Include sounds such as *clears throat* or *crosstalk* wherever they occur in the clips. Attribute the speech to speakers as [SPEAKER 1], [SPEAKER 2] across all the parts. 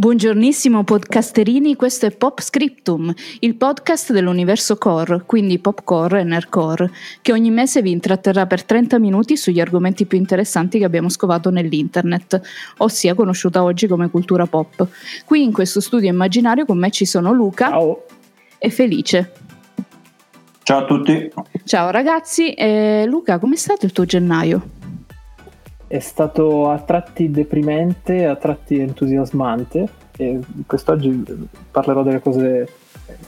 [SPEAKER 1] Buongiornissimo podcasterini, questo è Pop Scriptum, il podcast dell'universo core, quindi popcore e nerdcore, che ogni mese vi intratterrà per 30 minuti sugli argomenti più interessanti che abbiamo scovato nell'internet, ossia conosciuta oggi come cultura pop. Qui in questo studio immaginario con me ci sono Luca
[SPEAKER 2] Ciao.
[SPEAKER 1] e Felice.
[SPEAKER 3] Ciao a tutti.
[SPEAKER 1] Ciao ragazzi, eh, Luca, com'è stato il tuo gennaio?
[SPEAKER 2] È stato a tratti deprimente, a tratti entusiasmante e quest'oggi parlerò delle cose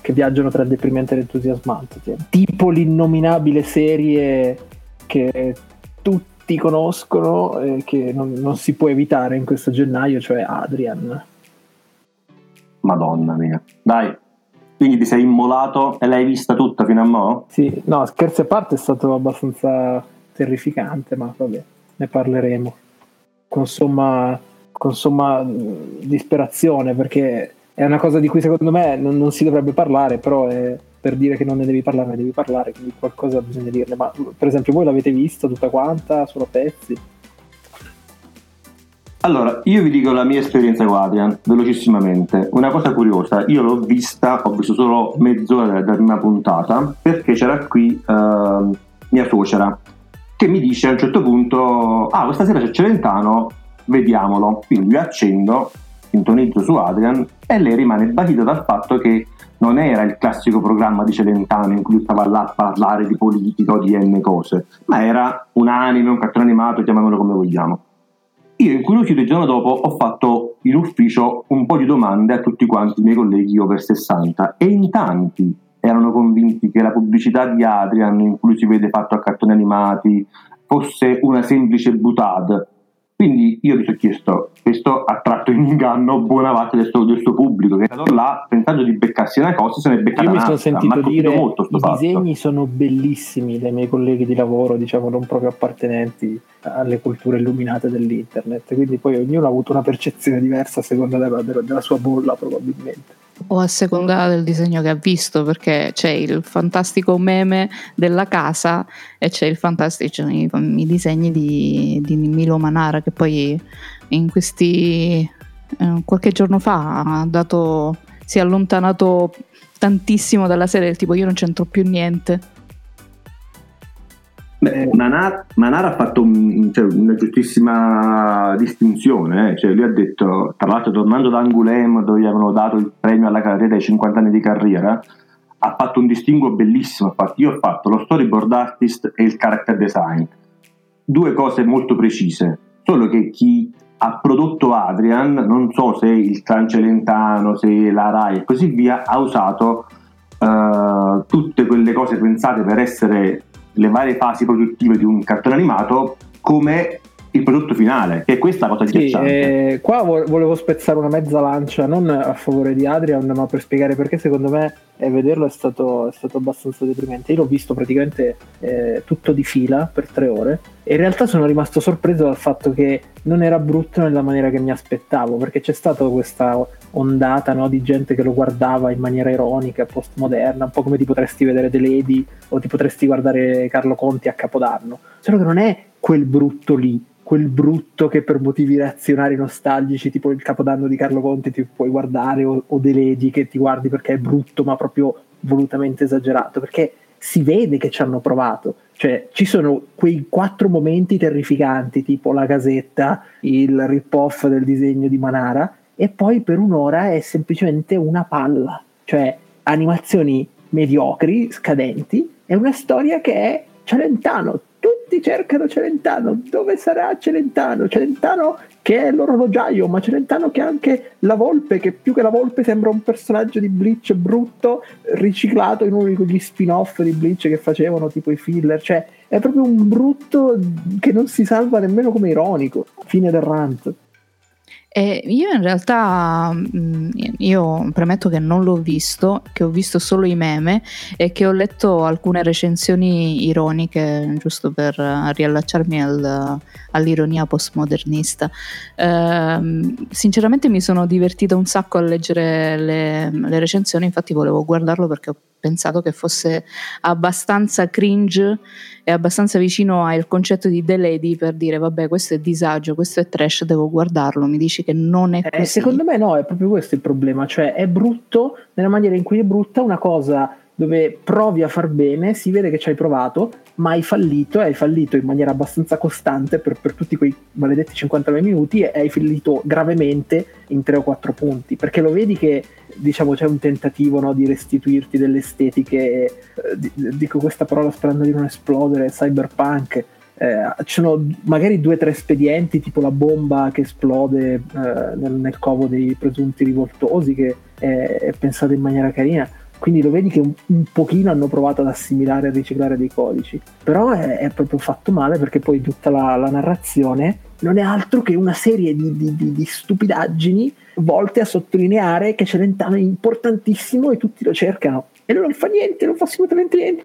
[SPEAKER 2] che viaggiano tra deprimente ed entusiasmante, tipo l'innominabile serie che tutti conoscono e che non, non si può evitare in questo gennaio, cioè Adrian.
[SPEAKER 3] Madonna mia. Dai, quindi ti sei immolato e l'hai vista tutta fino a mo'?
[SPEAKER 2] Sì, no, scherzi a parte è stato abbastanza terrificante, ma vabbè ne parleremo con somma, con somma disperazione perché è una cosa di cui secondo me non, non, si dovrebbe parlare, però è per dire che non ne devi parlare, ne devi parlare, quindi qualcosa bisogna dirne. Ma per esempio voi l'avete vista tutta quanta, solo pezzi?
[SPEAKER 3] Allora, io vi dico la mia esperienza Adrian, velocissimamente. Una cosa curiosa, io l'ho vista, ho visto solo mezz'ora della prima puntata, perché c'era qui uh, mia suocera, che mi dice a un certo punto, ah questa sera c'è Celentano, vediamolo. Quindi io accendo, sintonizzo su Adrian e lei rimane basita dal fatto che non era il classico programma di Celentano in cui stava là a parlare di politica o di N cose, ma era un anime, un cartone animato, chiamiamolo come vogliamo. Io incuriosito il giorno dopo ho fatto in ufficio un po' di domande a tutti quanti i miei colleghi over 60 e in tanti erano convinti che la pubblicità di Adrian, in cui si vede fatto a cartoni animati, fosse una semplice butade. Quindi io mi sono chiesto, questo ha tratto in inganno buona parte del suo, del suo pubblico, che è stato là pensando di beccarsi una cosa, se ne è beccata
[SPEAKER 2] Io mi sono sentito dire
[SPEAKER 3] molto
[SPEAKER 2] i
[SPEAKER 3] fatto.
[SPEAKER 2] disegni sono bellissimi dai miei colleghi di lavoro, diciamo non proprio appartenenti alle culture illuminate dell'internet, quindi poi ognuno ha avuto una percezione diversa a seconda della, della, della sua bolla probabilmente.
[SPEAKER 1] O a seconda del disegno che ha visto, perché c'è il fantastico meme della casa e c'è il fantastico, cioè, i, i, disegni di, di Milo Manara che poi in questi eh, qualche giorno fa ha dato, si è allontanato tantissimo dalla serie del tipo io non c'entro più niente
[SPEAKER 3] Beh, Manara, Manara, ha fatto cioè, una giustissima distinzione, eh. cioè, lui ha detto, tra l'altro tornando da Angoulême dove gli avevano dato il premio alla carriera ai 50 anni di carriera, ha fatto un distinguo bellissimo, io ho fatto lo storyboard artist e il character design, due cose molto precise, solo che chi ha prodotto Adrian, non so se il clan Celentano, se la Rai e così via, ha usato uh, tutte quelle cose pensate per essere le varie fasi produttive di un cartone animato come il prodotto finale, che è questa cosa
[SPEAKER 2] sì. Eh, qua volevo spezzare una mezza lancia, non a favore di Adrian, ma per spiegare perché secondo me eh, vederlo è stato, è stato, abbastanza deprimente. Io l'ho visto praticamente eh, tutto di fila per tre ore e in realtà sono rimasto sorpreso dal fatto che non era brutto nella maniera che mi aspettavo, perché c'è stata questa ondata no, di gente che lo guardava in maniera ironica, postmoderna, un po' come ti potresti vedere The Lady o ti potresti guardare Carlo Conti a Capodanno. Solo che non è quel brutto lì, quel brutto che per motivi reazionari nostalgici, tipo il capodanno di Carlo Conti, ti puoi guardare, o, o The Lady che ti guardi perché è brutto, ma proprio volutamente esagerato, perché si vede che ci hanno provato. Cioè, ci sono quei quattro momenti terrificanti, tipo la casetta, il rip-off del disegno di Manara, e poi per un'ora è semplicemente una palla. Cioè, animazioni mediocri, scadenti, e una storia che è Celentano, tutti cercano Celentano, dove sarà Celentano? Celentano che è l'orologiaio, ma Celentano che ha anche la volpe, che più che la volpe sembra un personaggio di Bleach brutto, riciclato in uno di quegli spin-off di Bleach che facevano, tipo i filler, cioè è proprio un brutto che non si salva nemmeno come ironico. Fine del rant.
[SPEAKER 1] E io in realtà, mm, io premetto che non l'ho visto, che ho visto solo i meme e che ho letto alcune recensioni ironiche, giusto per riallacciarmi al, all'ironia postmodernista. Eh, sinceramente mi sono divertita un sacco a leggere le, le recensioni, infatti volevo guardarlo perché ho pensato che fosse abbastanza cringe e abbastanza vicino al concetto di The Lady per dire vabbè questo è disagio, questo è trash, devo guardarlo, mi dici che non è
[SPEAKER 2] Eh,
[SPEAKER 1] così?
[SPEAKER 2] secondo me no, è proprio questo il problema, cioè è brutto nella maniera in cui è brutta una cosa dove provi a far bene, si vede che ci hai provato, ma hai fallito e hai fallito in maniera abbastanza costante per, per tutti quei maledetti 59 minuti e hai fallito gravemente in 3 o 4 punti, perché lo vedi che diciamo c'è un tentativo no, di restituirti delle estetiche, eh, di- dico questa parola sperando di non esplodere, cyberpunk, eh, ci sono magari due o tre espedienti tipo la bomba che esplode eh, nel, nel covo dei presunti rivoltosi che è, è pensata in maniera carina. Quindi lo vedi che un, un pochino hanno provato ad assimilare e riciclare dei codici. Però è, è proprio fatto male perché poi tutta la, la narrazione non è altro che una serie di, di- di- di stupidaggini volte a sottolineare che Celentano è importantissimo e tutti lo cercano. E lui non fa niente, non fa assolutamente niente.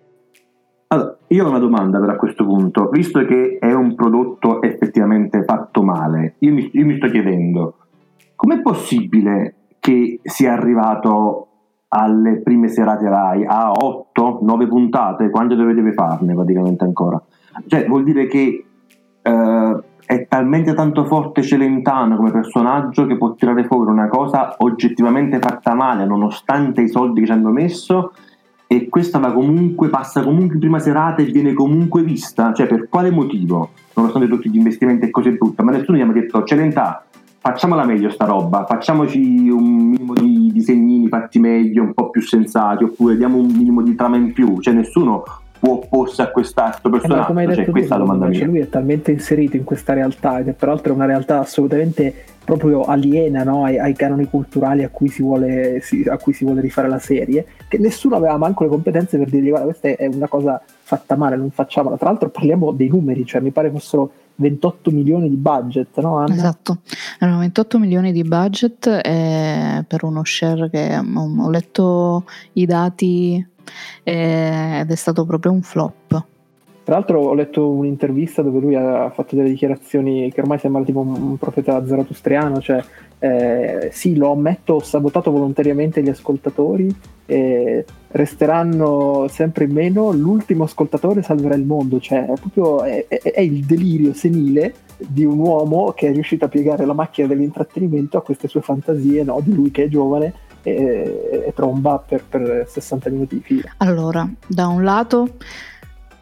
[SPEAKER 3] Allora, io ho una domanda però a questo punto, visto che è un prodotto effettivamente fatto male, io mi, io mi sto chiedendo, com'è possibile che sia arrivato alle prime serate Rai a 8, 9 puntate, quante dovete farne praticamente ancora? Cioè vuol dire che eh, è talmente tanto forte Celentano come personaggio che può tirare fuori una cosa oggettivamente fatta male nonostante i soldi che ci hanno messo e questa va comunque, passa comunque in prima serata e viene comunque vista? Cioè, per quale motivo? Nonostante tutti gli investimenti e cose brutte, ma nessuno gli ha detto Celentà, facciamola meglio sta roba, facciamoci un minimo di disegnini fatti meglio, un po' più sensati, oppure diamo un minimo di trama in più. Cioè, nessuno può opporsi a questa- a questo
[SPEAKER 2] Eh, ma
[SPEAKER 3] personaggio.
[SPEAKER 2] come hai
[SPEAKER 3] Cioè,
[SPEAKER 2] detto tu,
[SPEAKER 3] questa è la domanda
[SPEAKER 2] cioè,
[SPEAKER 3] mia.
[SPEAKER 2] lui è talmente inserito in questa realtà ed è peraltro una realtà assolutamente proprio aliena no, ai, ai canoni culturali a cui, si vuole, si- a cui si vuole rifare la serie che nessuno aveva manco le competenze per dirgli guarda questa è una cosa fatta male non facciamola tra l'altro parliamo dei numeri cioè mi pare fossero 28 milioni di budget no Anna?
[SPEAKER 1] Esatto, erano 28 milioni di budget e per uno share che ho ho letto i dati eh, ed è stato proprio un flop.
[SPEAKER 2] Tra l'altro ho letto un'intervista dove lui ha fatto delle dichiarazioni che ormai sembra tipo un, profeta zaratustriano, cioè eh, sì, lo ammetto, ho sabotato volontariamente gli ascoltatori, eh, resteranno sempre in meno, l'ultimo ascoltatore salverà il mondo, cioè è proprio è, è- è il delirio senile di un uomo che è riuscito a piegare la macchina dell'intrattenimento a queste sue fantasie, no? di lui che è giovane e, e tromba per, per 60 minuti di fila.
[SPEAKER 1] Allora, da un lato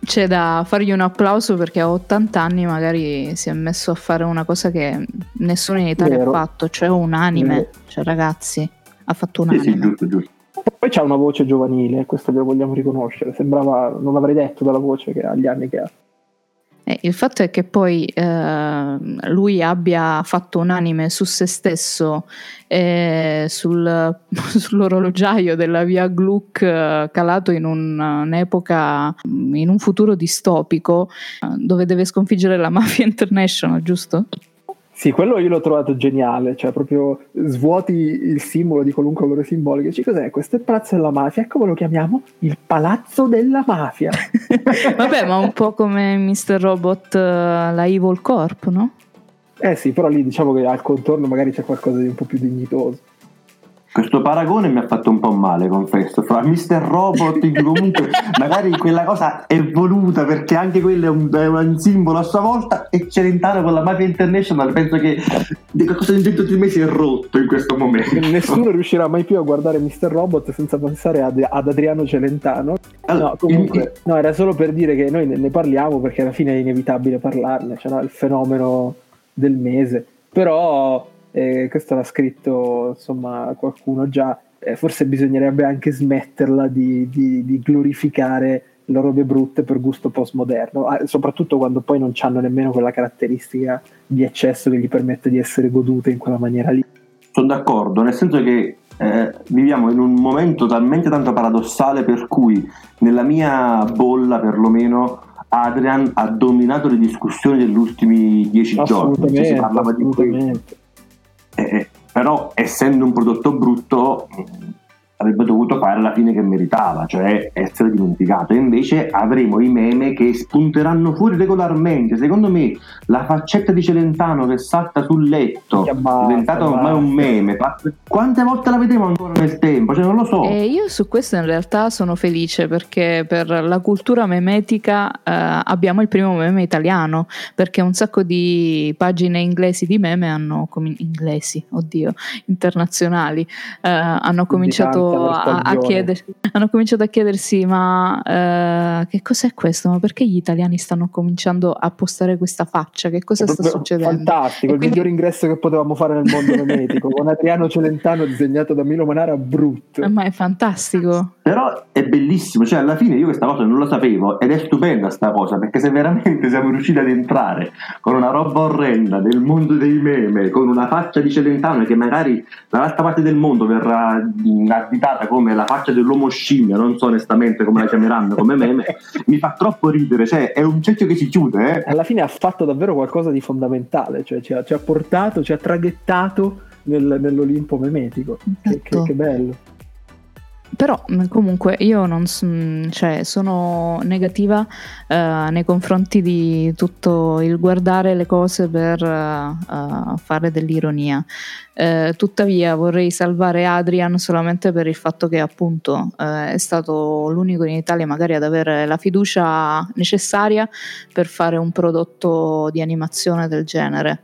[SPEAKER 1] c'è da fargli un applauso perché a 80 anni magari si è messo a fare una cosa che nessuno in Italia
[SPEAKER 2] Vero.
[SPEAKER 1] ha fatto, cioè un anime.
[SPEAKER 2] Vero.
[SPEAKER 1] Cioè ragazzi, ha fatto un
[SPEAKER 3] Sì, sì,
[SPEAKER 1] anime.
[SPEAKER 3] giusto, giusto.
[SPEAKER 2] Poi c'ha una voce giovanile, questo glielo vogliamo riconoscere. Sembrava, non l'avrei detto dalla voce che ha gli anni che ha.
[SPEAKER 1] Eh, il fatto è che poi eh, lui abbia fatto un anime su se stesso e sul, *laughs* sull'orologiaio della via Gluck eh, calato in un- un'epoca, in un futuro distopico eh, dove deve sconfiggere la *laughs* Mafia International, giusto?
[SPEAKER 2] Sì, quello io l'ho trovato geniale, cioè proprio svuoti il simbolo di qualunque valore simbolico. Dici cos'è? Questo è il palazzo della mafia, come lo chiamiamo? Il palazzo della mafia. *laughs*
[SPEAKER 1] Vabbè, ma un po' come Mr. Robot, eh, la Evil Corp, no?
[SPEAKER 2] eh sì, però lì diciamo che al contorno magari c'è qualcosa di un po' più dignitoso.
[SPEAKER 3] Questo paragone mi ha fatto un po' male, confesso. Fra Mr. Robot, comunque *laughs* magari quella cosa è voluta perché anche quello è un, è un simbolo a sua volta. E Celentano con la Mafia International penso che qualcosa dentro di me si è rotto in questo momento.
[SPEAKER 2] Nessuno riuscirà mai più a guardare Mr. Robot senza pensare ad, ad Adriano Celentano.
[SPEAKER 3] Allora,
[SPEAKER 2] No, comunque, no, era solo per dire che noi ne, ne parliamo perché alla fine è inevitabile parlarne, cioè no, il fenomeno del mese. Però eh, questo l'ha scritto insomma qualcuno già, eh, forse bisognerebbe anche smetterla di, di- di glorificare le robe brutte per gusto postmoderno, ah, soprattutto quando poi non hanno nemmeno quella caratteristica di eccesso che gli permette di essere godute in quella maniera lì.
[SPEAKER 3] Sono d'accordo, nel senso che eh, viviamo in un momento talmente tanto paradossale per cui nella mia bolla perlomeno Adrian ha dominato le discussioni degli ultimi dieci giorni. Cioè, si parlava di. Eh, però essendo un prodotto brutto avrebbe dovuto fare la fine che meritava, cioè essere dimenticato. E invece avremo i meme che spunteranno fuori regolarmente. Secondo me la faccetta di Celentano che salta sul letto è diventato ormai un meme. Quante volte la vedremo ancora nel tempo? Cioè, non lo so.
[SPEAKER 1] E io su questo in realtà sono felice perché per la cultura memetica eh, abbiamo il primo meme italiano, perché un sacco di pagine inglesi di meme hanno com- inglesi, oddio, internazionali, eh, hanno cominciato a, a, chieder- *laughs* hanno cominciato a chiedersi ma eh, che cos'è questo? Ma perché gli italiani stanno cominciando a postare questa faccia? Che cosa sta succedendo?
[SPEAKER 2] Fantastico, e il quindi... miglior ingresso che potevamo fare nel mondo memetico, con Adriano Celentano disegnato da Milo Manara brutto.
[SPEAKER 1] Ma è fantastico.
[SPEAKER 3] Però è bellissimo, cioè alla fine io questa cosa non lo sapevo ed è stupenda sta cosa, perché se veramente siamo riusciti ad entrare con una roba orrenda nel mondo dei meme, con una faccia di Celentano che magari dall'altra parte del mondo verrà additata come la faccia dell'uomo scimmia, non so onestamente come la chiameranno come meme, *laughs* mi fa troppo ridere, cioè è un cerchio che si chiude. Eh.
[SPEAKER 2] Alla fine ha fatto davvero qualcosa di fondamentale, cioè ci ha, ci ha portato, ci ha traghettato nel, nell'Olimpo memetico, che, che, che bello
[SPEAKER 1] però mm, comunque io non cioè, sono negativa uh, nei confronti di tutto il guardare le cose per uh, fare dell'ironia. Uh, tuttavia vorrei salvare Adrian solamente per il fatto che appunto è stato l'unico in Italia magari ad avere la fiducia necessaria per fare un prodotto di animazione del genere.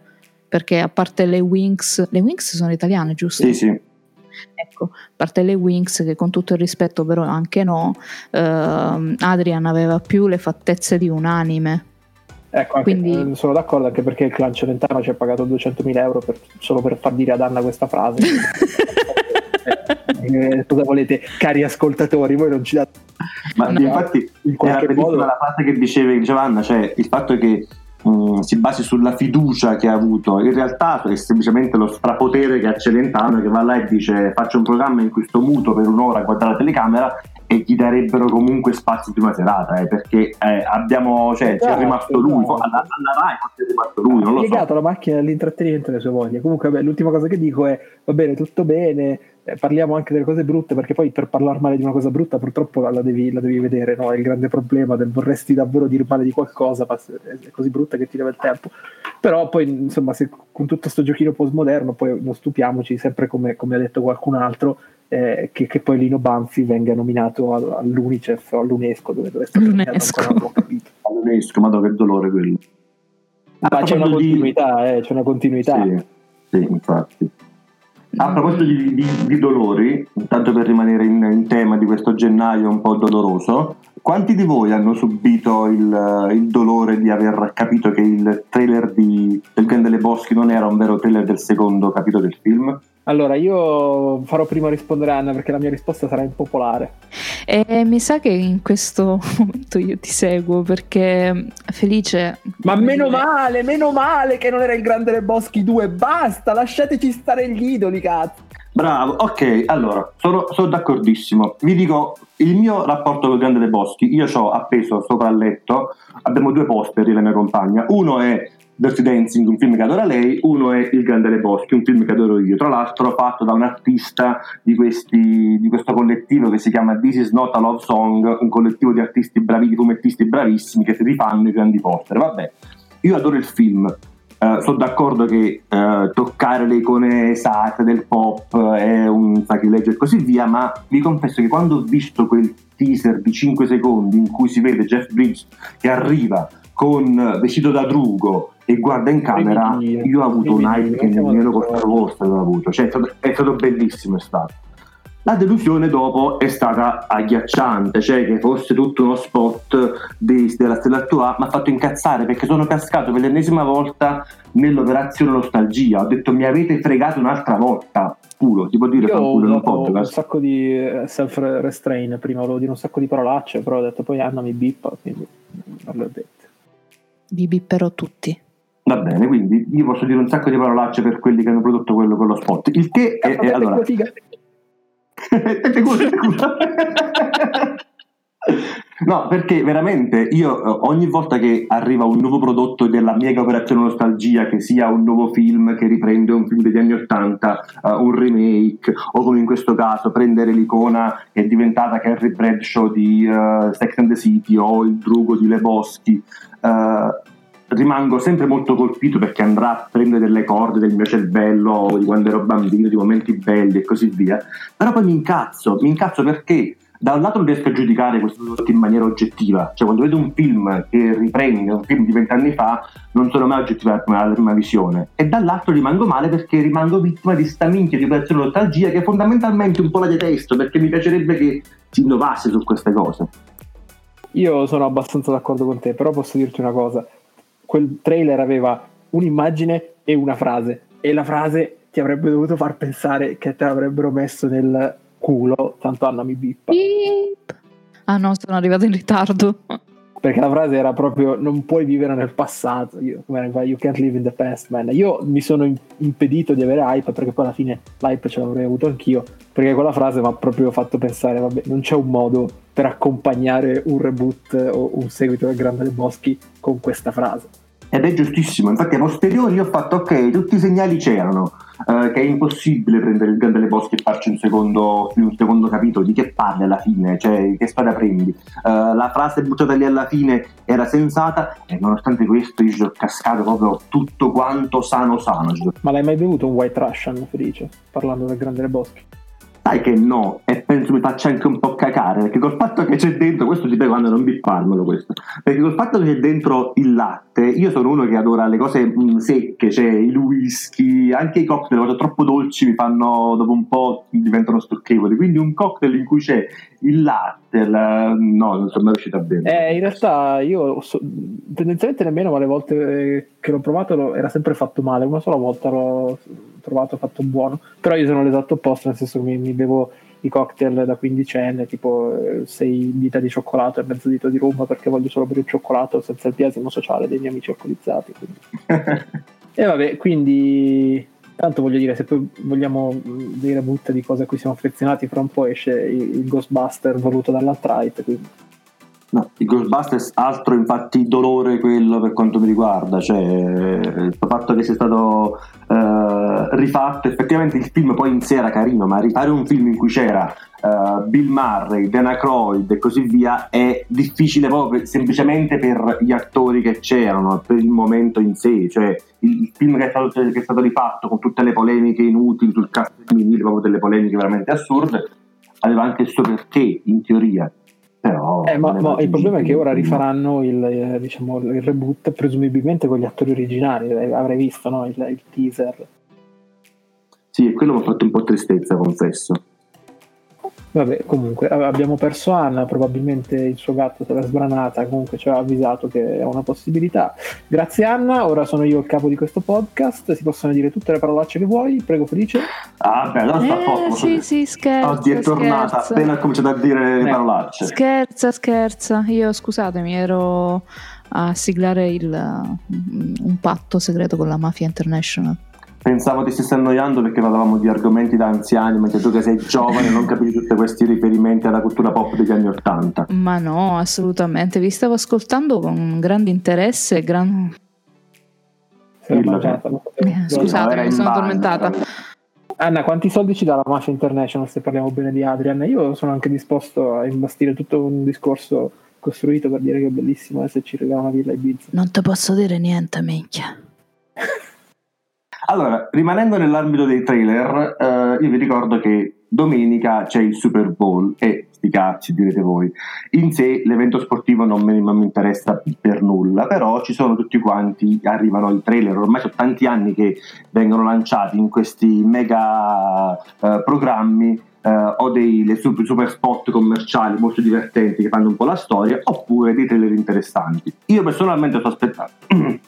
[SPEAKER 1] Perché a parte le Winx, le Winx sono italiane, giusto?
[SPEAKER 3] Sì, sì.
[SPEAKER 1] Ecco, a parte le Wings che con tutto il rispetto però anche no, ehm, Adrian aveva più le fattezze di un anime.
[SPEAKER 2] Ecco, anche, Quindi... Eh, sono d'accordo anche perché il clan Celentano ci ha pagato 200.000 euro per, solo per far dire ad Anna questa frase. *laughs* Eh, eh, cosa volete, cari ascoltatori? Voi non ci date.
[SPEAKER 3] Ma no, infatti, in era modo... la frase che diceva, diceva Anna, cioè il fatto che Mm, si basi sulla fiducia che ha avuto, in realtà è semplicemente lo strapotere che ha Celentano che va là e dice faccio un programma in cui sto muto per un'ora a guardare la telecamera e gli darebbero comunque spazi di una serata eh, perché eh, abbiamo cioè esatto, è rimasto lui alla, alla Rai è rimasto lui non
[SPEAKER 2] ha
[SPEAKER 3] piegato so.
[SPEAKER 2] la macchina dell'intrattenimento delle sue voglie. Comunque vabbè, l'ultima cosa che dico è va bene tutto bene eh, parliamo anche delle cose brutte perché poi per parlare male di una cosa brutta purtroppo la devi, la devi vedere no? è il grande problema del vorresti davvero dire male di qualcosa ma è così brutta che ti leva il tempo. Però poi insomma se con tutto questo giochino postmoderno poi non stupiamoci sempre come, come ha detto qualcun altro eh, che, che, poi Lino Banfi venga nominato all'UNICEF o all'UNESCO dove deve stare
[SPEAKER 1] l'UNESCO.
[SPEAKER 3] all'UNESCO ma che dolore quello?
[SPEAKER 2] Ah, c'è una continuità eh, c'è una continuità.
[SPEAKER 3] Sì, sì infatti a proposito di, di, di, dolori, tanto per rimanere in, in, tema di questo gennaio un po' doloroso, quanti di voi hanno subito il, il dolore di aver capito che il trailer di, del Ken delle Boschi non era un vero trailer del secondo capitolo del film?
[SPEAKER 2] Allora, io farò prima rispondere a Anna perché la mia risposta sarà impopolare.
[SPEAKER 1] E mi sa che in questo *laughs* momento io ti seguo perché Felice.
[SPEAKER 2] Ma meno dire... male, meno male che non era il Grande dei Boschi 2. Basta, lasciateci stare gli idoli, cazzo.
[SPEAKER 3] Bravo, ok, allora sono, sono, d'accordissimo. Vi dico il mio rapporto con il Grande dei Boschi. Io ho appeso sopra il letto, abbiamo due poster e la mia compagna. Uno è Dirty Dancing, un film che adora lei, uno è Il Grande dei Boschi, un film che adoro io, tra l'altro fatto da un artista di, questi, di questo collettivo che si chiama This Is Not a Love Song, un collettivo di artisti bravi, di fumettisti bravissimi che si rifanno i grandi poster. Vabbè, io adoro il film, Uh, sono d'accordo che uh, toccare le icone sacre del pop è un sacrilegio e così via, ma vi confesso che quando ho visto quel teaser di 5 secondi in cui si vede Jeff Bridges che arriva con vestito da drugo e guarda in camera, io ho avuto un hype che nemmeno con Star Wars avevo avuto, cioè è stato, è stato bellissimo, è stato. La delusione dopo è stata agghiacciante, cioè che fosse tutto uno spot di, della Stella attuale mi ha fatto incazzare perché sono cascato per l'ennesima volta nell'operazione nostalgia. Ho detto mi avete fregato un'altra volta. Puro, si può dire
[SPEAKER 2] Io ho un podcast. un sacco di eh, self-restrain prima, volevo dire un sacco di parolacce, però ho detto poi Anna mi bippa, quindi non l'ho detto.
[SPEAKER 1] Vi bipperò tutti.
[SPEAKER 3] Va bene, quindi io posso dire un sacco di parolacce per quelli che hanno prodotto quello, quello spot. Il che è, è allora... *laughs* *laughs* No, perché veramente io eh, ogni volta che arriva un nuovo prodotto della mega operazione nostalgia, che sia un nuovo film che riprende un film degli anni Ottanta, uh, un remake, o come in questo caso prendere l'icona che è diventata Carrie Bradshaw di uh, Sex and the City o il drugo di Le Boschi, uh, rimango sempre molto colpito perché andrà a prendere delle corde del mio cervello di quando ero bambino, di momenti belli e così via. Però poi mi incazzo, mi incazzo perché da un lato non riesco a giudicare questo prodotto in maniera oggettiva, cioè quando vedo un film che riprende un film di vent'anni fa non sono mai oggettiva alla prima visione. E dall'altro rimango male perché rimango vittima di sta minchia di operazione nostalgia che fondamentalmente un po' la detesto perché mi piacerebbe che si innovasse su queste cose.
[SPEAKER 2] Io sono abbastanza d'accordo con te, però posso dirti una cosa, quel trailer aveva un'immagine e una frase. E la frase ti avrebbe dovuto far pensare che te l'avrebbero messo nel culo, tanto Anna mi bippa.
[SPEAKER 1] Beep. Ah no, sono arrivato in ritardo.
[SPEAKER 2] Perché la frase era proprio non puoi vivere nel passato, Io, you can't live in the past, man. Io mi sono impedito di avere hype perché poi alla fine l'hype ce l'avrei avuto anch'io, perché quella frase mi ha proprio fatto pensare, vabbè, non c'è un modo per accompagnare un reboot o un seguito del Grande dei Boschi con questa frase.
[SPEAKER 3] Ed è giustissimo, infatti a posteriori ho fatto ok, tutti i segnali c'erano, eh, che è impossibile prendere il Grande Bosche e farci un secondo, un secondo capitolo, di che parli alla fine, cioè che spada prendi. Eh, la frase buttata lì alla fine era sensata e nonostante questo io ci ho cascato proprio tutto quanto sano sano.
[SPEAKER 2] Ma l'hai mai bevuto un White Russian, Felice, parlando del Grande Bosche?
[SPEAKER 3] Sai che no e penso mi faccia anche un po' cacare perché col fatto che c'è dentro questo ti prego non bipparmelo questo perché col fatto che c'è dentro il latte io sono uno che adora le cose mh, mm, secche cioè il whisky anche i cocktail cose troppo dolci mi fanno dopo un po' diventano stucchevoli quindi un cocktail in cui c'è il latte la... no non sono mai riuscito a bere.
[SPEAKER 2] Eh, in realtà io so, tendenzialmente nemmeno ma le volte che l'ho provato era sempre fatto male una sola volta l'ho trovato fatto buono però io sono l'esatto opposto nel senso che mi, mi bevo i cocktail da quindicenne tipo eh, sei dita di cioccolato e mezzo dito di rum perché voglio solo bere il cioccolato senza il biasimo sociale dei miei amici alcolizzati *laughs* e vabbè quindi tanto voglio dire se poi vogliamo dei reboot di cose a cui siamo affezionati fra un po' esce il, Ghostbuster voluto dall'alt-right quindi
[SPEAKER 3] No, i Ghostbusters altro infatti dolore quello per quanto mi riguarda, cioè il fatto che sia stato eh, rifatto, effettivamente il film poi in sé era carino, ma rifare un film in cui c'era eh, Bill Murray, Dana Croyd e così via è difficile proprio semplicemente per gli attori che c'erano, per il momento in sé, cioè il, il film che è, stato, che è, stato, rifatto con tutte le polemiche inutili sul cast femminile, proprio delle polemiche veramente assurde, aveva anche il suo perché in teoria però
[SPEAKER 2] eh, ma, ma il problema è che ora rifaranno il, eh, diciamo, il reboot presumibilmente con gli attori originali. Avrei visto no? il, il teaser.
[SPEAKER 3] Sì, quello mi ha fatto un po' tristezza confesso
[SPEAKER 2] Vabbè, comunque abbiamo perso Anna, probabilmente il suo gatto se l'ha sbranata, comunque ci ha avvisato che è una possibilità. Grazie Anna, ora sono io il capo di questo podcast, si possono dire tutte le parolacce che vuoi, prego Felice.
[SPEAKER 3] Ah, beh, allora sta a
[SPEAKER 1] posto. Sì, sì, scherza.
[SPEAKER 3] Oggi è tornata, scherza. appena ha cominciato a dire le parolacce.
[SPEAKER 1] Scherza, scherza. Io scusatemi, ero a siglare il, un patto segreto con la Mafia International.
[SPEAKER 3] Pensavo ti stessi annoiando perché parlavamo di argomenti da anziani, mentre tu che sei giovane non capisci tutti questi riferimenti alla cultura pop degli anni Ottanta.
[SPEAKER 1] Ma no, assolutamente, vi stavo ascoltando con grande interesse e gran... Eh, scusate, no, mi sono addormentata.
[SPEAKER 2] Anna, quanti soldi ci dà la Mafia International se parliamo bene di Adrian? Io sono anche disposto a imbastire tutto un discorso costruito per dire che è bellissimo e se ci regala una villa Ibiza.
[SPEAKER 1] Non ti posso dire niente, minchia.
[SPEAKER 3] Allora, rimanendo nell'ambito dei trailer, eh, io vi ricordo che domenica c'è il Super Bowl e sti cazzi direte voi. In sé l'evento sportivo non mi, interessa per nulla, però ci sono tutti quanti, arrivano i trailer, ormai sono tanti anni che vengono lanciati in questi mega eh, programmi eh, o dei super, super, spot commerciali molto divertenti che fanno un po' la storia, oppure dei trailer interessanti. Io personalmente sto aspettando, *clears throat*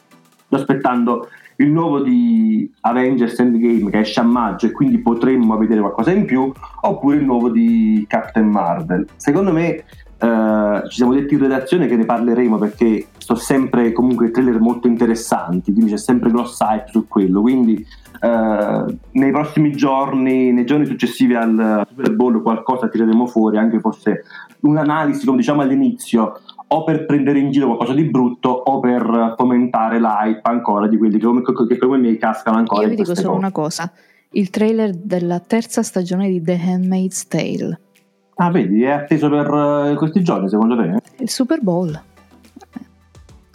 [SPEAKER 3] sto aspettando il nuovo di Avengers Endgame che esce a maggio e quindi potremmo vedere qualcosa in più, oppure il nuovo di Captain Marvel. Secondo me, eh, ci siamo detti in redazione che ne parleremo perché sono sempre comunque trailer molto interessanti, quindi c'è sempre grossa hype su quello, quindi eh, nei prossimi giorni, nei giorni successivi al Super Bowl qualcosa tireremo fuori, anche forse un'analisi, come diciamo all'inizio, o per prendere in giro qualcosa di brutto o per fomentare l'hype ancora di quelli che come, che come me cascano ancora.
[SPEAKER 1] Io vi dico solo cose. una cosa, il trailer della terza stagione di The Handmaid's Tale.
[SPEAKER 3] Ah, vedi, è atteso per uh, questi giorni secondo te?
[SPEAKER 1] Il Super Bowl.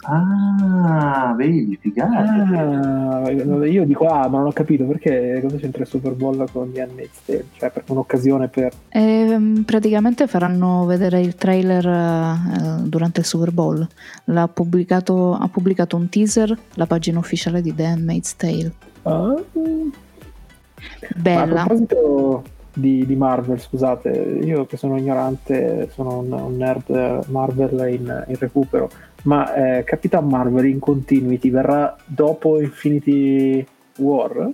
[SPEAKER 3] Ah, vedi, figata.
[SPEAKER 2] Ah, io dico, ah, ma non ho capito perché cosa c'entra il Super Bowl con gli Handmaid's Tale? Cioè, per un'occasione per...
[SPEAKER 1] Eh, praticamente faranno vedere il trailer eh, durante il Super Bowl. L'ha pubblicato, ha pubblicato un teaser la pagina ufficiale di The Handmaid's Tale.
[SPEAKER 2] Ah.
[SPEAKER 1] Bella.
[SPEAKER 2] Ma a proposito di, di, Marvel, scusate, io che sono ignorante, sono un, un nerd Marvel in, in recupero ma eh, Capitan Marvel in continuity verrà dopo Infinity War?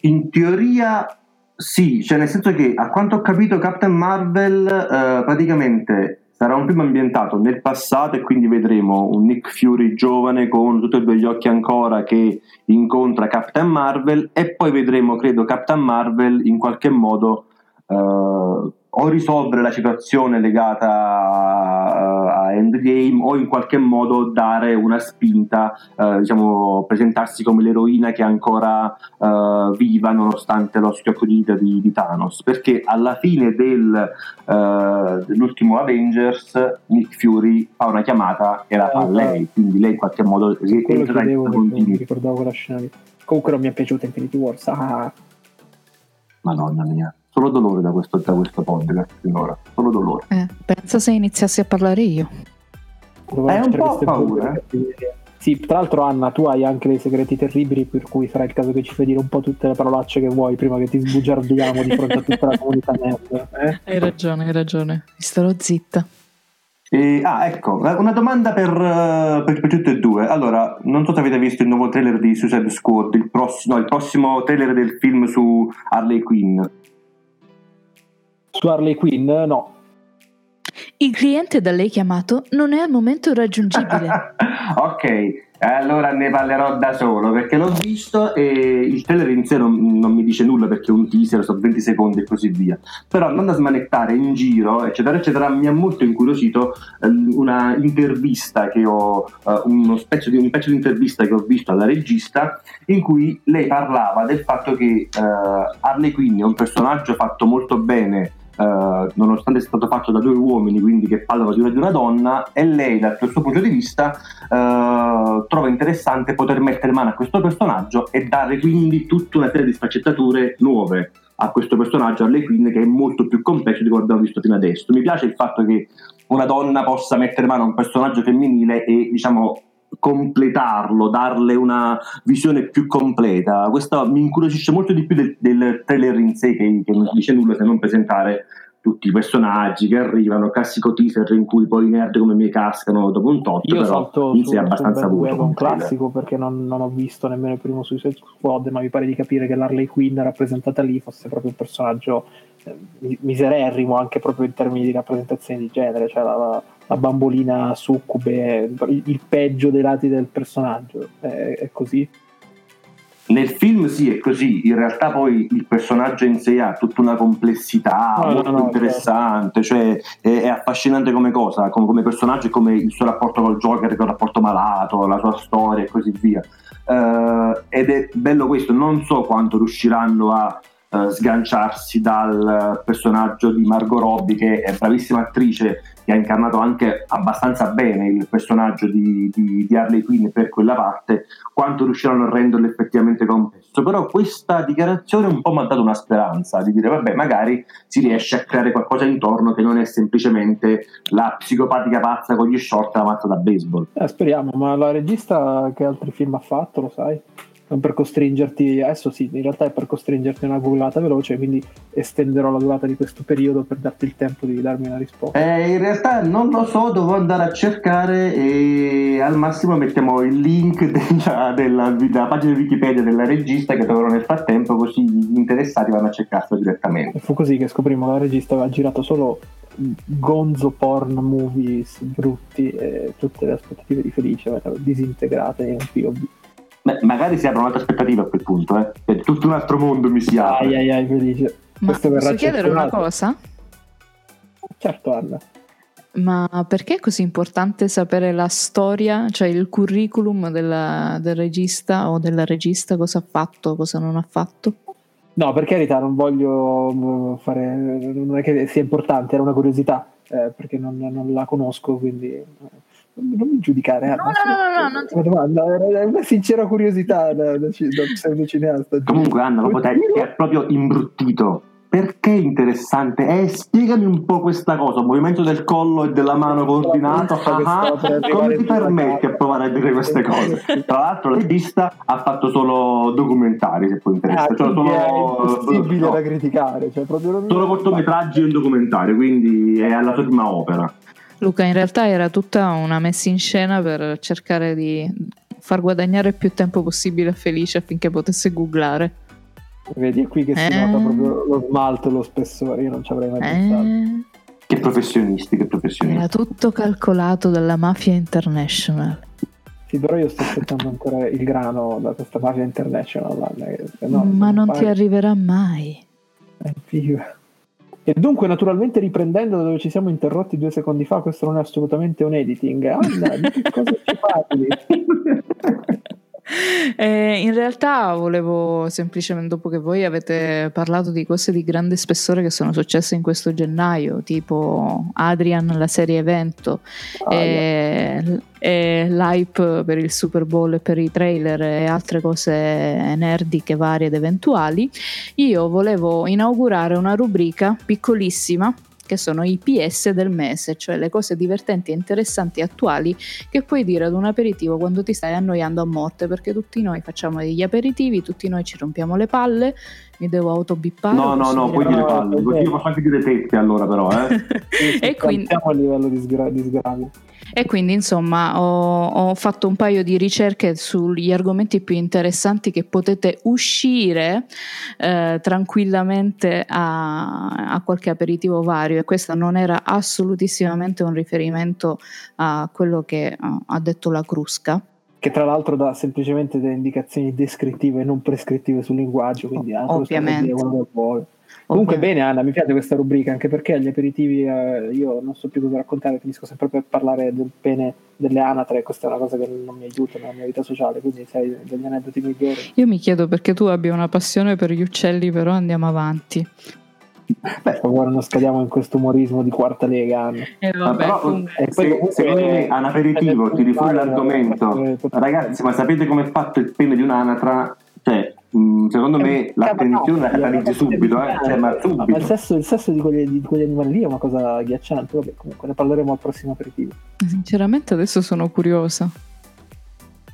[SPEAKER 3] In teoria sì, cioè nel senso che a quanto ho capito Captain Marvel eh, praticamente sarà un film ambientato nel passato e quindi vedremo un Nick Fury giovane con tutti e due gli occhi ancora che incontra Captain Marvel e poi vedremo credo Captain Marvel in qualche modo eh, o risolvere la situazione legata Endgame o in qualche modo dare una spinta, eh, diciamo, presentarsi come l'eroina che è ancora eh, viva nonostante lo schiocco di dita di, di, Thanos. Perché alla fine del, eh, dell'ultimo Avengers Nick Fury fa una chiamata e la fa a lei, quindi lei in qualche modo
[SPEAKER 2] entra in continui. ricordavo quella scena. Comunque non mi è piaciuta Infinity Wars. Ah.
[SPEAKER 3] Madonna mia solo dolore da questo, da questo podcast finora, solo dolore.
[SPEAKER 1] Eh, pensa se iniziassi a parlare io.
[SPEAKER 3] È un po' paura. Eh.
[SPEAKER 2] Sì, tra l'altro Anna, tu hai anche dei segreti terribili, per cui sarà il caso che ci fai dire un po' tutte le parolacce che vuoi prima che ti sbugiardiamo di fronte a tutta la comunità nerd. Eh?
[SPEAKER 1] Hai ragione, hai ragione, mi starò zitta.
[SPEAKER 3] E, ah, ecco, una domanda per, per, per, tutte e due. Allora, non so se avete visto il nuovo trailer di Suicide Squad, il, prossimo, no, il prossimo trailer del film su Harley Quinn.
[SPEAKER 2] Su Harley Quinn no.
[SPEAKER 1] Il cliente da lei chiamato non è al momento raggiungibile. *laughs*
[SPEAKER 3] ok, allora ne parlerò da solo perché l'ho visto e il trailer in sé non, non mi dice nulla perché è un teaser, sono 20 secondi e così via. Però andando a smanettare in giro, eccetera, eccetera, mi ha molto incuriosito eh, una intervista che ho, eh, uno spezzo di, un pezzo di intervista che ho visto alla regista in cui lei parlava del fatto che eh, Harley Quinn è un personaggio fatto molto bene Uh, nonostante sia stato fatto da due uomini, quindi che parlano di una, donna, e lei dal suo punto di vista uh, trova interessante poter mettere mano a questo personaggio e dare quindi tutta una serie di sfaccettature nuove a questo personaggio, Harley Quinn, che è molto più complesso di quello che abbiamo visto fino adesso. Mi piace il fatto che una donna possa mettere mano a un personaggio femminile e diciamo completarlo, darle una visione più completa. Questo mi incuriosisce molto di più del, del trailer in sé che, che, non dice nulla se non presentare tutti i personaggi che arrivano, classico teaser in cui poi i nerd come me cascano dopo un tot,
[SPEAKER 2] Io
[SPEAKER 3] però
[SPEAKER 2] in sé è abbastanza vuoto. È un classico perché non, non, ho visto nemmeno il primo Suicide Squad, ma mi pare di capire che l'Harley Quinn rappresentata lì fosse proprio un personaggio misererrimo anche proprio in termini di rappresentazione di genere, cioè la, la la bambolina succube, il, il peggio dei lati del personaggio, è, è, così.
[SPEAKER 3] Nel film sì, è così, in realtà poi il personaggio in sé ha tutta una complessità no, molto no, no, interessante, certo. cioè è, è, affascinante come cosa, come, come, personaggio e come il suo rapporto col Joker, un rapporto malato, la sua storia e così via. Uh, ed è bello questo, non so quanto riusciranno a uh, sganciarsi dal personaggio di Margot Robbie, che è bravissima attrice che ha incarnato anche abbastanza bene il personaggio di, di, di, Harley Quinn per quella parte, quanto riusciranno a renderlo effettivamente complesso. Però questa dichiarazione un po' mi ha dato una speranza di dire, vabbè, magari si riesce a creare qualcosa intorno che non è semplicemente la psicopatica pazza con gli short e la mazza da baseball.
[SPEAKER 2] Eh, speriamo, ma la regista che altri film ha fatto, lo sai? Non per costringerti, adesso sì, in realtà è per costringerti a una googlata veloce, quindi estenderò la durata di questo periodo per darti il tempo di darmi una risposta.
[SPEAKER 3] Eh, in realtà non lo so, devo andare a cercare e al massimo mettiamo il link della, della, della pagina di Wikipedia della regista che troverò nel frattempo, così gli interessati vanno a cercarlo direttamente.
[SPEAKER 2] E fu così che scoprimmo che la regista aveva girato solo gonzo porn movies brutti e tutte le aspettative di Felice disintegrate in un POV.
[SPEAKER 3] Beh, magari si apre un'altra aspettativa a quel punto, eh. È tutto un altro mondo mi si apre.
[SPEAKER 2] Ai ai ai, Felice.
[SPEAKER 1] Ma
[SPEAKER 2] Questo
[SPEAKER 1] posso chiedere una cosa?
[SPEAKER 2] Certo, Anna.
[SPEAKER 1] Ma perché è così importante sapere la storia, cioè il curriculum della- del regista o della regista, cosa ha fatto, cosa non ha fatto?
[SPEAKER 2] No, per carità, non voglio mm, fare. Non è che sia importante, era una curiosità, eh, perché non, non la conosco, quindi. Non mi giudicare, Anna.
[SPEAKER 1] no, no, no, non ti-
[SPEAKER 2] Una domanda, era una sincera curiosità da, da, ci- da pseudocineasta.
[SPEAKER 3] Comunque Anna lo potrei, è proprio imbruttito. Perché è interessante? Eh, spiegami un po' questa cosa, movimento del collo e della mano coordinato. Ah,
[SPEAKER 2] arrivare
[SPEAKER 3] come ti permetti a provare a dire queste *laughs* cose? Tra l'altro la regista ha fatto solo documentari, se può
[SPEAKER 2] Ah,
[SPEAKER 3] interessare. Cioè,
[SPEAKER 2] quindi è
[SPEAKER 3] sono,
[SPEAKER 2] impossibile
[SPEAKER 3] no,
[SPEAKER 2] da criticare. Cioè, proprio non-
[SPEAKER 3] solo cortometraggi e un documentario, quindi è alla sua prima opera.
[SPEAKER 1] Luca, in realtà era tutta una messa in scena per cercare di far guadagnare il più tempo possibile a Felice affinché potesse googlare.
[SPEAKER 2] Vedi, è qui che si
[SPEAKER 1] Eh.
[SPEAKER 2] nota proprio lo smalto e lo spessore. Io non ci avrei mai pensato.
[SPEAKER 1] Eh,
[SPEAKER 3] Che professionisti, che professionisti.
[SPEAKER 1] era tutto calcolato dalla Mafia International.
[SPEAKER 2] Sì, però io sto aspettando ancora il grano da questa mafia international. No,
[SPEAKER 1] Ma non ti
[SPEAKER 2] fai-
[SPEAKER 1] arriverà mai.
[SPEAKER 2] Eh, figo. E dunque, naturalmente, riprendendo da dove ci siamo interrotti due secondi fa, questo non è assolutamente un editing. Anna, di che cosa ci parli? *laughs* *laughs*
[SPEAKER 1] Eh, in realtà volevo semplicemente, dopo che voi avete parlato di cose di grande spessore che sono successe in questo gennaio, tipo Adrian, la serie evento,
[SPEAKER 2] Ah,
[SPEAKER 1] e, e l'hype per il Super Bowl e per i trailer e altre cose nerdiche varie ed eventuali, io volevo inaugurare una rubrica piccolissima che sono i PS del mese, cioè le cose divertenti e interessanti e attuali che puoi dire ad un aperitivo quando ti stai annoiando a morte, perché tutti noi facciamo degli aperitivi, tutti noi ci rompiamo le palle, mi devo autobippare.
[SPEAKER 3] No, no, no, poi dire palle, io posso anche dire tette allora però, eh. *laughs*
[SPEAKER 2] Sì,
[SPEAKER 1] e, quindi,
[SPEAKER 2] Siamo a livello di, sgra- di sgravio.
[SPEAKER 1] E quindi, insomma, ho, ho fatto un paio di ricerche sugli argomenti più interessanti che potete uscire eh, tranquillamente a, a qualche aperitivo vario. E questo non era assolutissimamente un riferimento a quello che eh, ha detto la Crusca.
[SPEAKER 2] Che tra l'altro dà semplicemente delle indicazioni descrittive e non prescrittive sul linguaggio, quindi anche lo
[SPEAKER 1] Ovviamente.
[SPEAKER 2] vuole. Comunque bene Anna, mi piace questa rubrica anche perché agli aperitivi eh, io non so più cosa raccontare, finisco sempre per parlare del pene delle anatre, questa è una cosa che non mi aiuta nella mia vita sociale, quindi sai degli aneddoti migliori.
[SPEAKER 1] Io mi chiedo perché tu abbia una passione per gli uccelli, però andiamo avanti.
[SPEAKER 2] Beh, favore non scadiamo in questo umorismo di quarta lega Anna.
[SPEAKER 1] E
[SPEAKER 3] Ma però,
[SPEAKER 2] E poi
[SPEAKER 3] se-
[SPEAKER 2] comunque-
[SPEAKER 3] me a un aperitivo tiri fuori l'argomento
[SPEAKER 2] Eh,
[SPEAKER 3] ragazzi ma sapete come è fatto il pene di un'anatra cioè mh, secondo me l'attenzione la catalizzi subito eh? cioè, ma
[SPEAKER 2] Ma il
[SPEAKER 3] subito
[SPEAKER 2] sesso, il sesso di, quegli, di quegli animali lì è una cosa ghiacciante, vabbè comunque ne parleremo al prossimo aperitivo.
[SPEAKER 1] Sinceramente adesso sono curiosa.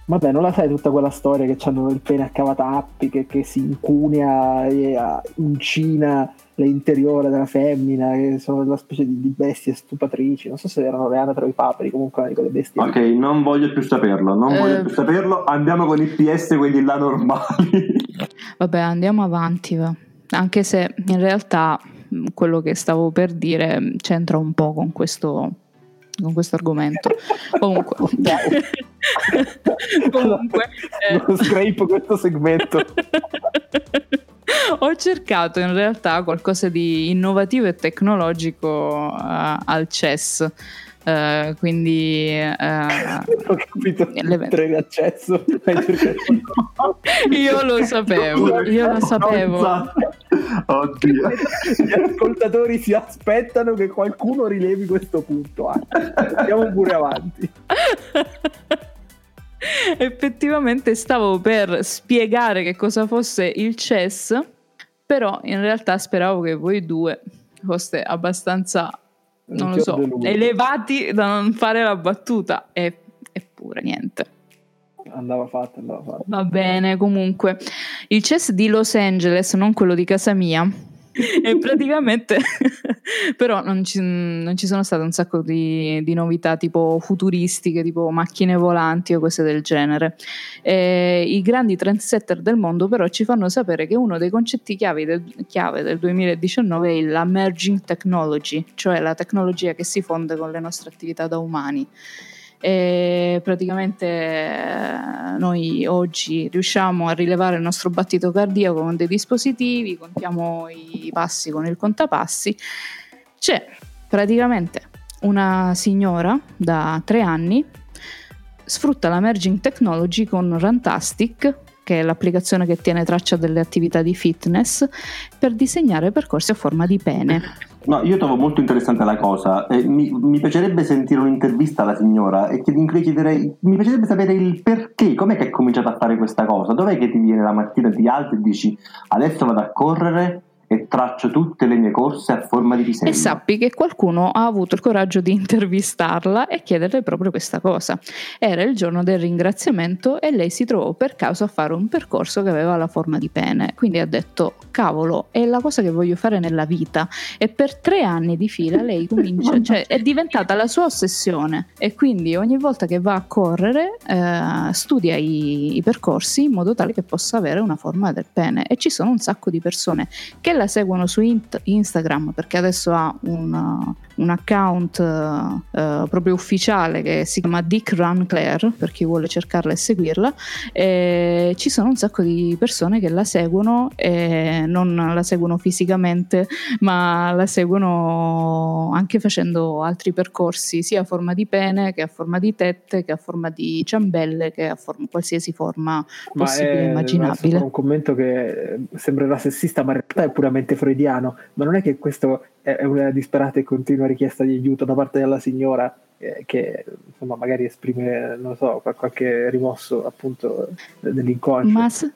[SPEAKER 2] Vabbè, non la sai tutta quella storia che hanno il pene a cavatappi, che, che si incunea e ah, uncina l'interiore della femmina, che sono una specie di, di bestie stupatrici. Non so se erano le anatre o i paperi, comunque di quelle bestie.
[SPEAKER 3] ok non voglio più saperlo non
[SPEAKER 1] Eh.
[SPEAKER 3] voglio più saperlo andiamo con i PS quelli là normali *laughs*
[SPEAKER 1] Vabbè, andiamo avanti. va. Anche se in realtà quello che stavo per dire c'entra un po' con questo, con questo argomento. Comunque, *laughs* comunque eh,
[SPEAKER 2] Non scrape questo segmento. *laughs*
[SPEAKER 1] ho cercato in realtà qualcosa di innovativo e tecnologico eh, al CES. Eh, quindi eh,
[SPEAKER 2] Ho capito,
[SPEAKER 1] Le-
[SPEAKER 2] tre di accesso.
[SPEAKER 1] Io lo sapevo, io lo sapevo.
[SPEAKER 3] oddio
[SPEAKER 2] Gli ascoltatori si aspettano che qualcuno rilevi questo punto. Ah, Andiamo pure avanti. *laughs* *laughs*
[SPEAKER 1] Effettivamente stavo per spiegare che cosa fosse il chess, però in realtà speravo che voi due foste abbastanza, non lo so,
[SPEAKER 2] deluso.
[SPEAKER 1] elevati da non fare la battuta, e, eppure niente.
[SPEAKER 2] Andava fatto, andava fatto.
[SPEAKER 1] Va bene, comunque. Il CES di Los Angeles, non quello di casa mia, *laughs* e praticamente *laughs* però non ci, non ci, sono state un sacco di, di, novità tipo futuristiche tipo macchine volanti o cose del genere. E i grandi trendsetter del mondo però ci fanno sapere che uno dei concetti chiave del, chiave del 2019 è la merging technology cioè la tecnologia che si fonde con le nostre attività da umani e praticamente eh, noi oggi riusciamo a rilevare il nostro battito cardiaco con dei dispositivi, contiamo i passi con il contapassi. C'è praticamente una signora da tre anni sfrutta la merging technology con Rantastic che è l'applicazione che tiene traccia delle attività di fitness, per disegnare percorsi a forma di pene.
[SPEAKER 3] No, io trovo molto interessante la cosa. Eh, mi, mi, piacerebbe sentire un'intervista alla signora e chiederei, mi piacerebbe sapere il perché, com'è che hai cominciato a fare questa cosa? Dov'è che ti viene la mattina, ti alzi e dici adesso vado a correre traccio tutte le mie corse a forma di disegno.
[SPEAKER 1] E sappi che qualcuno ha avuto il coraggio di intervistarla e chiederle proprio questa cosa. Era il giorno del ringraziamento e lei si trovò per caso a fare un percorso che aveva la forma di pene. Quindi ha detto: Cavolo, è la cosa che voglio fare nella vita. E per tre anni di fila lei comincia, cioè è diventata la sua ossessione. E quindi ogni volta che va a correre eh, studia i, i percorsi in modo tale che possa avere una forma del pene. E ci sono un sacco di persone che la la seguono su Instagram perché adesso ha un, un account uh, proprio ufficiale che si chiama Dick Run Claire per chi vuole cercarla e seguirla e ci sono un sacco di persone che la seguono e non la seguono fisicamente ma la seguono anche facendo altri percorsi sia a forma di pene che a forma di tette che a forma di ciambelle che a forma, qualsiasi forma possibile e immaginabile.
[SPEAKER 2] un commento che sembrerà sessista ma in realtà è puramente freudiano. Ma non è che questo è una disperata e continua richiesta di aiuto da parte della signora eh, che insomma magari esprime non so qualche rimosso appunto dell'inconscio
[SPEAKER 1] ma, so,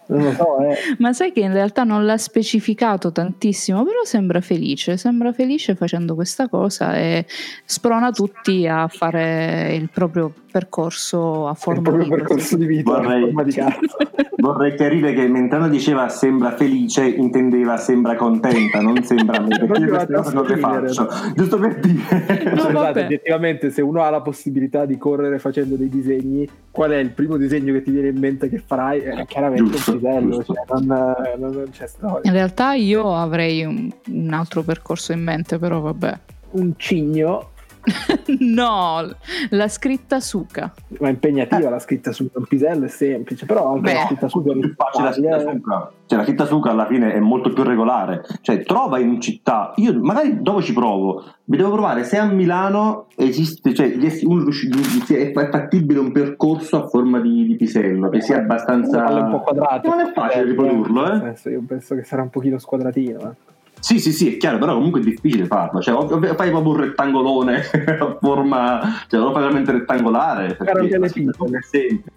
[SPEAKER 1] eh. *laughs* ma sai che in realtà non l'ha specificato tantissimo però sembra felice sembra felice facendo questa cosa e sprona tutti a fare il proprio percorso a forma
[SPEAKER 2] di percorso di vita
[SPEAKER 3] vorrei,
[SPEAKER 2] forma di *laughs*
[SPEAKER 3] vorrei chiarire che Mentano diceva sembra felice intendeva sembra contenta non sembra me perché io queste cose non le faccio. Giusto per dire. *laughs*
[SPEAKER 2] No, scusate oggettivamente se uno ha la possibilità di correre facendo dei disegni qual è il primo disegno che ti viene in mente che farai? È chiaramente giusto, un pisello cioè non, non, non, c'è storia.
[SPEAKER 1] In realtà io avrei un, un altro percorso in mente però vabbè.
[SPEAKER 2] Un cigno *laughs*
[SPEAKER 1] no, la scritta suca.
[SPEAKER 2] Ma è impegnativa la scritta suca, un pisello è semplice, però anche Beh, la scritta suca è più facile. La scritta
[SPEAKER 3] suca. Cioè, la scritta suca alla fine è molto più regolare. Cioè, trova in città, io magari dopo ci provo, mi devo provare se a Milano esiste, cioè un, è fattibile un percorso a forma di, di pisello, che sia abbastanza...
[SPEAKER 2] Un po' quadrato.
[SPEAKER 3] Non è facile eh, riprodurlo,
[SPEAKER 2] eh. Io penso che sarà un pochino squadratino, eh.
[SPEAKER 3] Sì, sì, sì, è chiaro, però comunque è difficile farlo. Cioè, fai proprio un rettangolone *laughs* a forma, cioè, lo fai veramente rettangolare.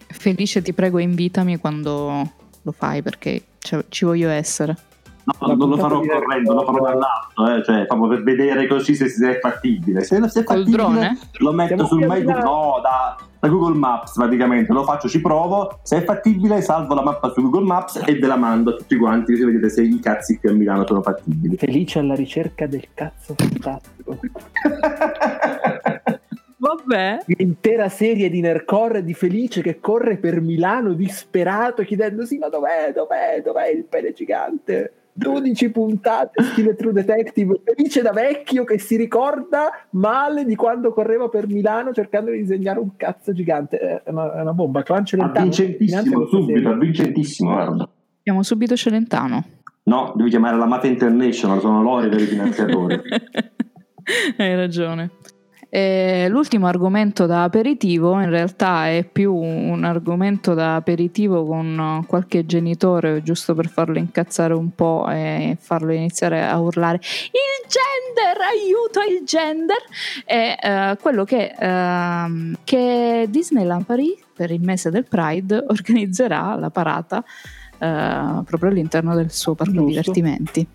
[SPEAKER 1] Felice, ti prego, invitami quando lo fai perché ci voglio essere.
[SPEAKER 3] No, non lo farò correndo, lo farò dall'alto, eh, cioè proprio per vedere così se, se è fattibile. Se, se è fattibile,
[SPEAKER 1] drone?
[SPEAKER 3] lo metto sul MyGo, no, da, da, Google Maps praticamente, lo faccio, ci provo, se è fattibile salvo la mappa su Google Maps e ve la mando a tutti quanti così vedete se i cazzi qui a Milano sono fattibili.
[SPEAKER 2] Felice alla ricerca del cazzo fantastico. *laughs*
[SPEAKER 1] Vabbè.
[SPEAKER 2] L'intera serie di Nercore di Felice che corre per Milano disperato chiedendosi ma dov'è, dov'è, dov'è il pene gigante? 12 puntate stile True Detective felice da vecchio che si ricorda male di quando correva per Milano cercando di disegnare un cazzo gigante. È una, è una bomba Clan
[SPEAKER 3] Celentano avvincentissimo subito avvincentissimo guarda.
[SPEAKER 1] Chiamo subito Celentano.
[SPEAKER 3] No devi chiamare la Mata International sono loro i veri finanziatori. *laughs*
[SPEAKER 1] Hai ragione e l'ultimo argomento da aperitivo in realtà è più un argomento da aperitivo con qualche genitore giusto per farlo incazzare un po' e farlo iniziare a urlare il gender, aiuto il gender! È uh, quello che, uh, che Disneyland Paris per il mese del Pride *laughs* organizzerà la parata uh, proprio all'interno del suo parco Giusto. divertimenti.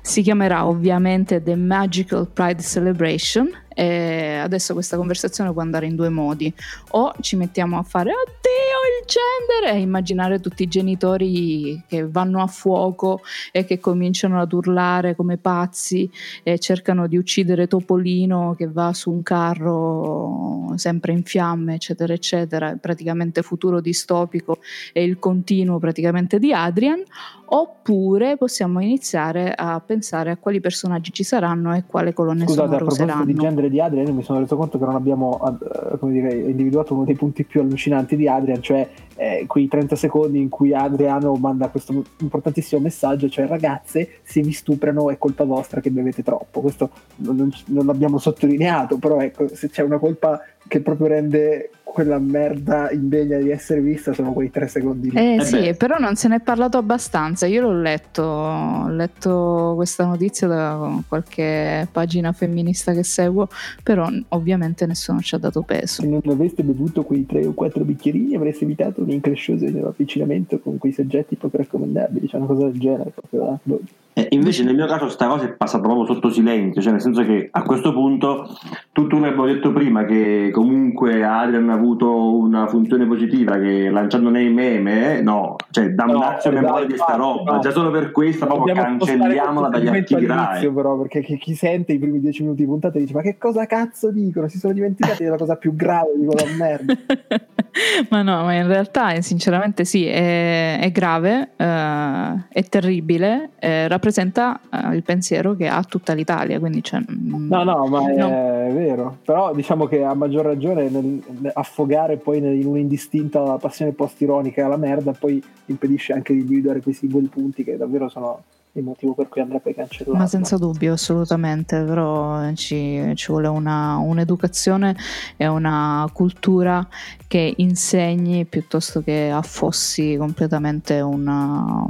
[SPEAKER 1] Si chiamerà ovviamente The Magical Pride Celebration e adesso questa conversazione può andare in due modi. O ci mettiamo a fare oddio il gender! e immaginare tutti i genitori che vanno a fuoco e che cominciano ad urlare come pazzi e cercano di uccidere Topolino che va su un carro sempre in fiamme, eccetera, eccetera, praticamente futuro distopico e il continuo praticamente di Adrian, oppure possiamo iniziare a pensare a quali personaggi ci saranno e quale colonne
[SPEAKER 2] Scusate,
[SPEAKER 1] sonore
[SPEAKER 2] a proposito
[SPEAKER 1] useranno.
[SPEAKER 2] di genere di Adrian, mi sono reso conto che non abbiamo eh, dire, individuato uno dei punti più allucinanti di Adrian, cioè eh, quei 30 secondi in cui Adriano manda questo importantissimo messaggio, cioè ragazze, se vi stuprano è colpa vostra che bevete troppo. Questo non, non- l'abbiamo sottolineato, però ecco, se c'è una colpa che proprio rende quella merda indegna di essere vista, sono quei tre secondi lì.
[SPEAKER 1] Eh,
[SPEAKER 3] Eh
[SPEAKER 1] sì,
[SPEAKER 3] beh.
[SPEAKER 1] però non se ne è parlato abbastanza. Io l'ho letto, ho letto questa notizia da qualche pagina femminista che seguo, però ovviamente nessuno ci ha dato peso.
[SPEAKER 2] Se non aveste bevuto quei tre o quattro bicchierini avreste evitato un increscioso avvicinamento con quei soggetti poco raccomandabili, cioè una cosa del genere. Proprio, da- boh.
[SPEAKER 3] Eh, invece nel mio caso sta cosa è passata proprio sotto silenzio, cioè nel senso che a questo punto tutto come abbiamo detto prima che comunque Adrian ha avuto una funzione positiva che lanciando nei meme, eh, no, cioè damnazio
[SPEAKER 2] No,
[SPEAKER 3] memoria
[SPEAKER 2] dai,
[SPEAKER 3] di sta roba,
[SPEAKER 2] no.
[SPEAKER 3] già solo per questo proprio cancelliamola dagli archivi Rai.
[SPEAKER 2] però, perché chi, chi sente i primi dieci minuti di puntata dice: Ma che cosa cazzo dicono? Si sono dimenticati della cosa più grave di quella merda. *laughs*
[SPEAKER 1] ma no, ma in realtà eh, sinceramente sì, è, è grave, eh, è terribile, eh, rappresenta eh, il pensiero che ha tutta l'Italia, quindi cioè, mm,
[SPEAKER 2] No, no, ma è,
[SPEAKER 1] No.
[SPEAKER 2] vero. Però diciamo che a maggior ragione nel, nel affogare poi nel- in un'indistinta passione post-ironica alla merda, poi impedisce anche di individuare quei singoli punti che davvero sono il motivo per cui andrà poi cancellato.
[SPEAKER 1] Ma senza dubbio, assolutamente, però ci, ci vuole una, un'educazione e una cultura che insegni piuttosto che affossi completamente una-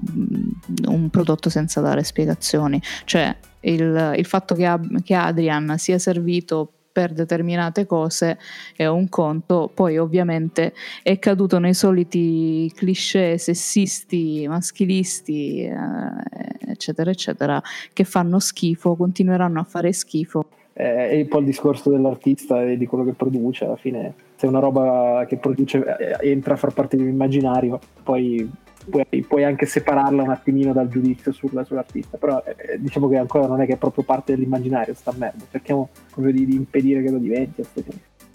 [SPEAKER 1] un prodotto senza dare spiegazioni. Cioè il, il fatto che, Ab- che Adrian sia servito per determinate cose è un conto, poi ovviamente è caduto nei soliti cliché sessisti, maschilisti, eh, eccetera, eccetera, che fanno schifo, continueranno a fare schifo.
[SPEAKER 2] Eh, è un po' il discorso dell'artista e di quello che produce. Alla fine, se una roba che produce eh, entra a far parte di un immaginario, poi puoi, puoi anche separarla un attimino dal giudizio sulla- sull'artista. Però eh, diciamo che ancora non è che è proprio parte dell'immaginario sta merda. Cerchiamo proprio di, di impedire che lo diventi.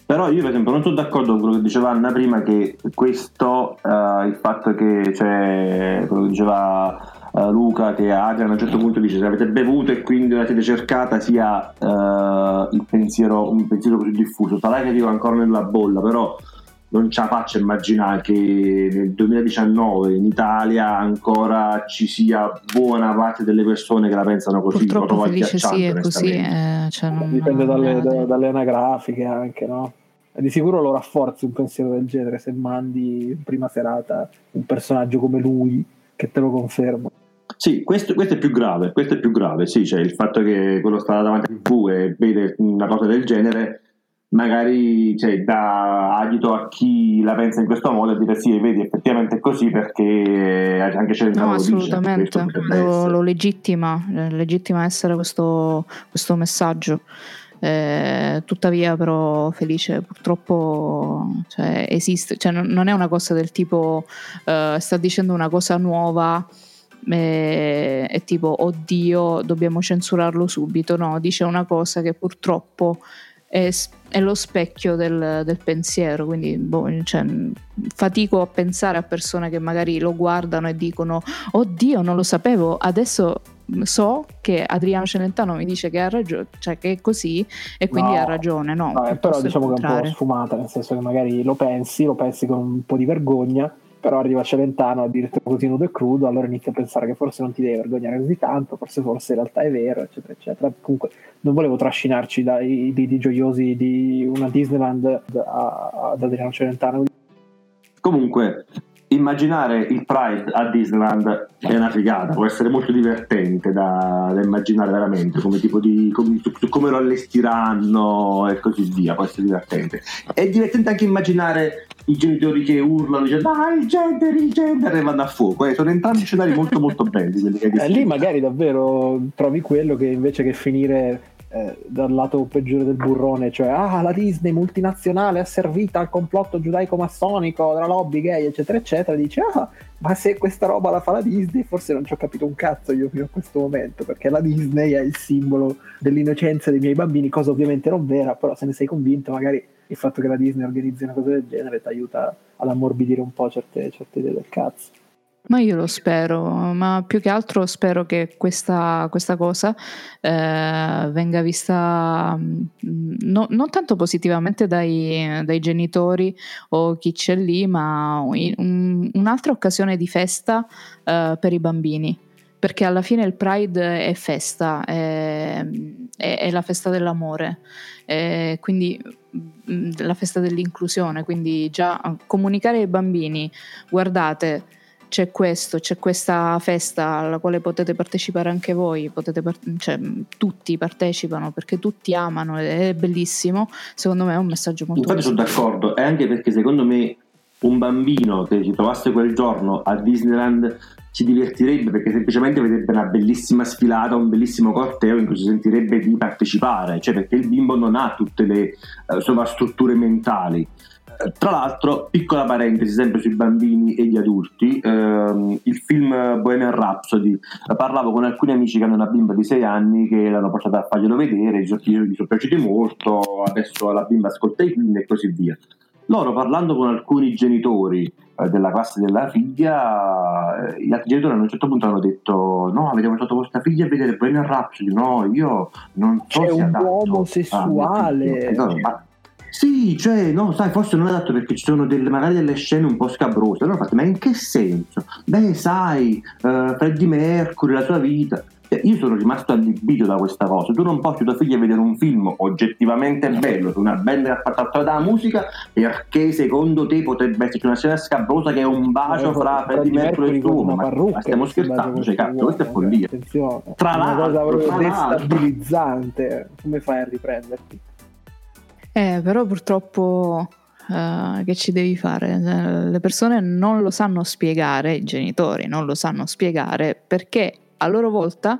[SPEAKER 3] Però io per esempio non sono d'accordo con quello che diceva Anna prima che questo, eh, il fatto che cioè, quello che diceva eh, Luca, che Adrian a un certo punto dice se avete bevuto e quindi la siete cercata sia il pensiero, un pensiero così diffuso. Sarà che vivo ancora nella bolla, però non ce la faccio immaginare che nel 2019 in Italia ancora ci sia buona parte delle persone che la pensano così.
[SPEAKER 1] Purtroppo
[SPEAKER 3] trovo
[SPEAKER 1] Felice sì, è così. eh, cioè non-
[SPEAKER 2] Dipende
[SPEAKER 1] non
[SPEAKER 2] dalle,
[SPEAKER 1] da
[SPEAKER 2] dalle anagrafiche anche, no? E di sicuro lo rafforzi un pensiero del genere se mandi in prima serata un personaggio come lui, che te lo confermo.
[SPEAKER 3] Sì, questo, questo è più grave, questo è più grave, sì, cioè il fatto che quello sta davanti a TV e vede una cosa del genere magari cioè, dà adito a chi la pensa in questo modo a dire sì, vedi, effettivamente è così perché anche Celentano
[SPEAKER 1] No,
[SPEAKER 3] lo dice,
[SPEAKER 1] assolutamente, lo, lo legittima, eh, legittima essere questo, questo messaggio. Eh, tuttavia, però, Felice purtroppo cioè, esiste, cioè, non, non è una cosa del tipo eh, sta dicendo una cosa nuova e è tipo oddio, dobbiamo censurarlo subito. No, dice una cosa che purtroppo è, è lo specchio del, del pensiero. Quindi, boh, cioè, fatico a pensare a persone che magari lo guardano e dicono oddio non lo sapevo adesso so che Adriano Celentano mi dice che ha ragione cioè che è così e quindi
[SPEAKER 2] No.
[SPEAKER 1] ha ragione no,
[SPEAKER 2] No, eh, però diciamo che è un po' sfumata, nel senso che magari lo pensi, lo pensi con un po' di vergogna, però arriva Celentano a dirti così nudo e crudo, allora inizi a pensare che forse non ti devi vergognare così tanto, forse forse in realtà è vero, eccetera, eccetera. Comunque non volevo trascinarci dai dei gioiosi di una Disneyland ad Adriano Celentano.
[SPEAKER 3] Comunque, immaginare il Pride a Disneyland è una figata, può essere molto divertente da, da immaginare veramente, come tipo di come, come lo allestiranno e così via, può essere divertente. È divertente anche immaginare i genitori che urlano, dice dai il gender, il gender e vanno a fuoco. Eh, sono entrambi scenari molto molto belli
[SPEAKER 2] Eh, lì magari davvero trovi quello che invece che finire eh, dal lato peggiore del burrone, cioè ah, la Disney multinazionale asservita al complotto giudaico-massonico della lobby gay, eccetera, eccetera, dice ah, ma se questa roba la fa la Disney, forse non ci ho capito un cazzo io fino a questo momento, perché la Disney è il simbolo dell'innocenza dei miei bambini, cosa ovviamente non vera, però se ne sei convinto, magari il fatto che la Disney organizzi una cosa del genere ti aiuta ad ammorbidire un po' certe, certe idee del cazzo.
[SPEAKER 1] Ma io lo spero, ma più che altro spero che questa, questa cosa eh, venga vista mm, no, non tanto positivamente dai, dai, genitori o chi c'è lì, ma un, un'altra occasione di festa eh, per i bambini. Perché alla fine il Pride è festa, è, è, è la festa dell'amore, è quindi mm, la festa dell'inclusione. Quindi già comunicare ai bambini, guardate c'è questo, c'è questa festa alla quale potete partecipare anche voi, par- cioè, tutti partecipano perché tutti amano ed è bellissimo, secondo me è un messaggio molto
[SPEAKER 3] Infatti sono d'accordo, e anche perché secondo me un bambino che si trovasse quel giorno a Disneyland si divertirebbe perché semplicemente vedrebbe una bellissima sfilata, un bellissimo corteo in cui si sentirebbe di partecipare, cioè perché il bimbo non ha tutte le uh, sovrastrutture mentali. Tra l'altro, piccola parentesi sempre sui bambini e gli adulti, ehm, il film Bohemian Rhapsody, parlavo con alcuni amici che hanno una bimba di 6 anni che l'hanno portata a farglielo vedere, gli sono, gli sono piaciuti molto, adesso la bimba ascolta i film e così via. Loro parlando con alcuni genitori eh, della classe della figlia, eh, gli altri genitori a un certo punto hanno detto no, avete portato vostra figlia a vedere Bohemian Rhapsody, no, io non so
[SPEAKER 2] C'è
[SPEAKER 3] se
[SPEAKER 2] un uomo sessuale.
[SPEAKER 3] Ah, ma sì, cioè, no, sai, forse non è adatto perché ci sono delle, magari delle scene un po' scabrose. Allora fate, ma in che senso? Beh, sai, uh, Freddie Mercury, la sua vita. Cioè, io sono rimasto allibito da questa cosa. Tu non porti tua figlia a vedere un film oggettivamente bello su una band che ha fatto la musica perché secondo te potrebbe esserci una scena scabrosa che è un bacio eh, fra Freddie Mercury e tuo. Ma, ma stiamo scherzando, cioè, cazzo, questa è follia.
[SPEAKER 2] Tra l'altro, una cosa destabilizzante. Come fai a riprenderti?
[SPEAKER 1] Eh, però purtroppo uh, che ci devi fare? Eh, le persone non lo sanno spiegare, i genitori non lo sanno spiegare perché a loro volta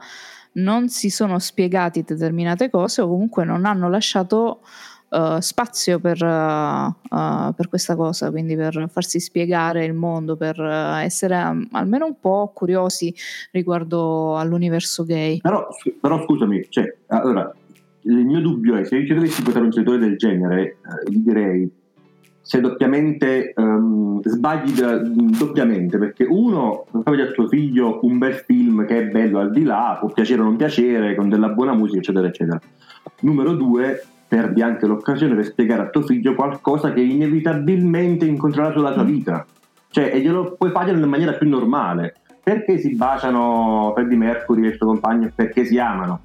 [SPEAKER 1] non si sono spiegati determinate cose o comunque non hanno lasciato uh, spazio per, uh, per, questa cosa, quindi per farsi spiegare il mondo, per essere um, almeno un po' curiosi riguardo all'universo gay.
[SPEAKER 3] Però, però scusami, cioè, allora, il mio dubbio è se io dovessi votare un genitore del genere, eh, gli direi sei doppiamente um, sbagli da, doppiamente perché uno non fai vedere a tuo figlio un bel film che è bello al di là può piacere o non piacere con della buona musica eccetera eccetera. Numero due perdi anche l'occasione per spiegare a tuo figlio qualcosa che inevitabilmente incontrerà sulla tua vita. Cioè e glielo puoi fare in maniera più normale. Perché si baciano Freddie Mercury e il suo compagno? Perché si amano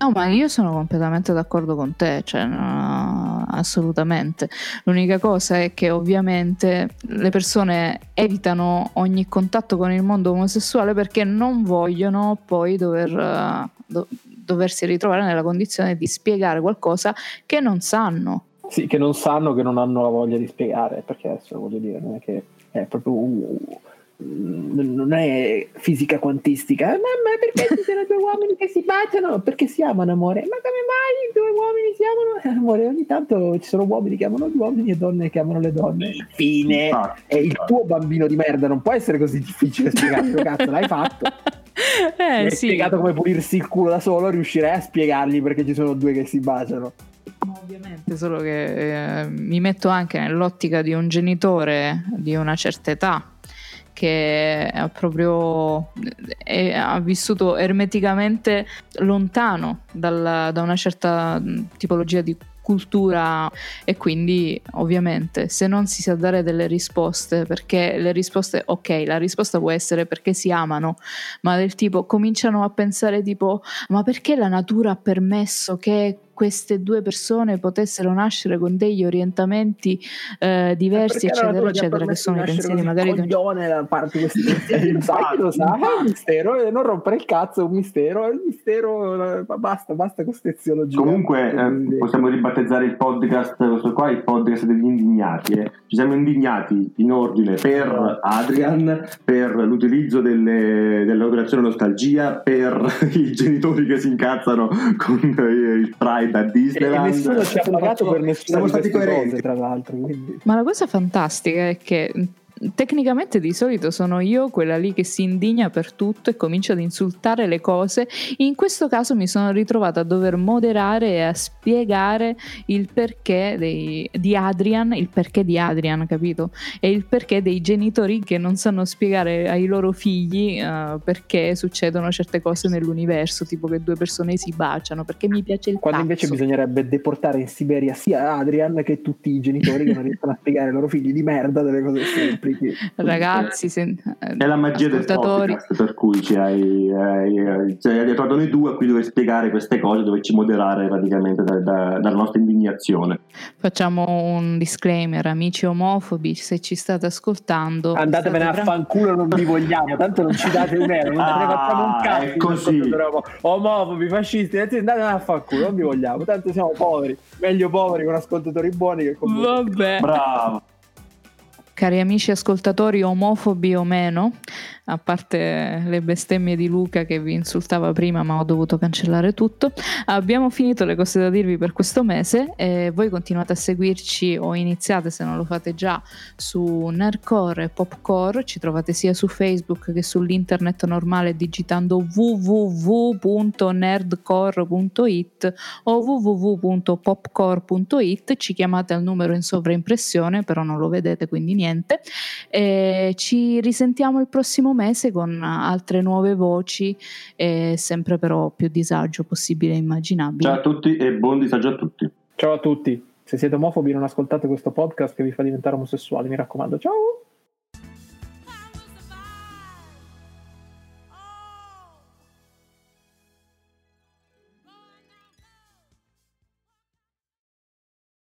[SPEAKER 1] No, ma io sono completamente d'accordo con te, cioè, no, assolutamente. L'unica cosa è che ovviamente le persone evitano ogni contatto con il mondo omosessuale perché non vogliono poi dover, do, doversi ritrovare nella condizione di spiegare qualcosa che non sanno.
[SPEAKER 2] Sì, che non sanno, che non hanno la voglia di spiegare, perché adesso voglio dire, non è che è proprio non è fisica quantistica. Ma, ma perché ci sono due uomini che si baciano? Perché si amano, amore? Ma come mai due uomini si amano? Eh, amore, ogni tanto ci sono uomini che amano gli uomini e donne che amano le donne. Fine. È il tuo bambino di merda, non può essere così difficile spiegarlo, *laughs* cazzo, l'hai fatto. Eh, hai sì. spiegato come pulirsi il culo da solo, riuscirei a spiegargli perché ci sono due che si baciano.
[SPEAKER 1] Ovviamente, solo che eh, mi metto anche nell'ottica di un genitore di una certa età che ha proprio è, ha vissuto ermeticamente lontano dal, da una certa tipologia di cultura. E quindi ovviamente se non si sa dare delle risposte perché le risposte ok la risposta può essere perché si amano ma del tipo cominciano a pensare tipo ma perché la natura ha permesso che queste due persone potessero nascere con degli orientamenti eh, diversi, eccetera, eccetera, che sono i pensieri magari
[SPEAKER 2] di da parte questi *laughs* pensieri, infatti lo sa, è un mistero, e non rompere il cazzo, è un mistero, è un mistero, basta, basta con steziologia.
[SPEAKER 3] Comunque eh, possiamo ribattezzare il podcast, questo qua, il podcast degli indignati, eh. ci siamo indignati in ordine per Adrian, per l'utilizzo delle, dell'operazione nostalgia, per *laughs* i genitori che si incazzano con il Pride a Disneyland.
[SPEAKER 2] E nessuno ci ha pagato per nessuna di queste cose, tra l'altro. Quindi.
[SPEAKER 1] Ma la cosa fantastica è che tecnicamente di solito sono io quella lì che si indigna per tutto e comincia ad insultare le cose. In questo caso mi sono ritrovata a dover moderare e a spiegare il perché dei, di Adrian, il perché di Adrian, capito? E il perché dei genitori che non sanno spiegare ai loro figli uh, perché succedono certe cose nell'universo, tipo che due persone si baciano, perché mi piace il
[SPEAKER 2] Quando
[SPEAKER 1] cazzo.
[SPEAKER 2] invece bisognerebbe deportare in Siberia sia Adrian che tutti i genitori che non riescono a spiegare ai loro figli di merda delle cose
[SPEAKER 1] semplici Ragazzi, sen-
[SPEAKER 3] è la magia del podcast per cui ci hai, hai, cioè, hai trovato noi due a cui dover spiegare queste cose, doverci moderare praticamente da, da, dalla nostra indignazione.
[SPEAKER 1] Facciamo un disclaimer, amici omofobi, se ci state ascoltando,
[SPEAKER 2] andatevene
[SPEAKER 1] state
[SPEAKER 2] a fanculo, non vi vogliamo, tanto non ci date un euro, non ah, ne facciamo un cazzo.
[SPEAKER 3] È così.
[SPEAKER 2] Omofobi, fascisti, andatevene a fanculo, non vi vogliamo, tanto siamo poveri, meglio poveri con ascoltatori buoni che con
[SPEAKER 1] Vabbè.
[SPEAKER 3] Bravo.
[SPEAKER 1] Cari amici ascoltatori omofobi o meno, a parte le bestemmie di Luca che vi insultava prima ma ho dovuto cancellare tutto, abbiamo finito le cose da dirvi per questo mese. E voi continuate a seguirci o iniziate se non lo fate già su Nerdcore e Popcore, ci trovate sia su Facebook che sull'internet normale digitando www.nerdcore.it o www.popcore.it, ci chiamate al numero in sovraimpressione però non lo vedete quindi niente. E ci risentiamo il prossimo mese con altre nuove voci e sempre però più disagio possibile e immaginabile.
[SPEAKER 3] Ciao a tutti e buon disagio a tutti.
[SPEAKER 2] Ciao a tutti. Se siete omofobi non ascoltate questo podcast che vi fa diventare omosessuali, mi raccomando. Ciao!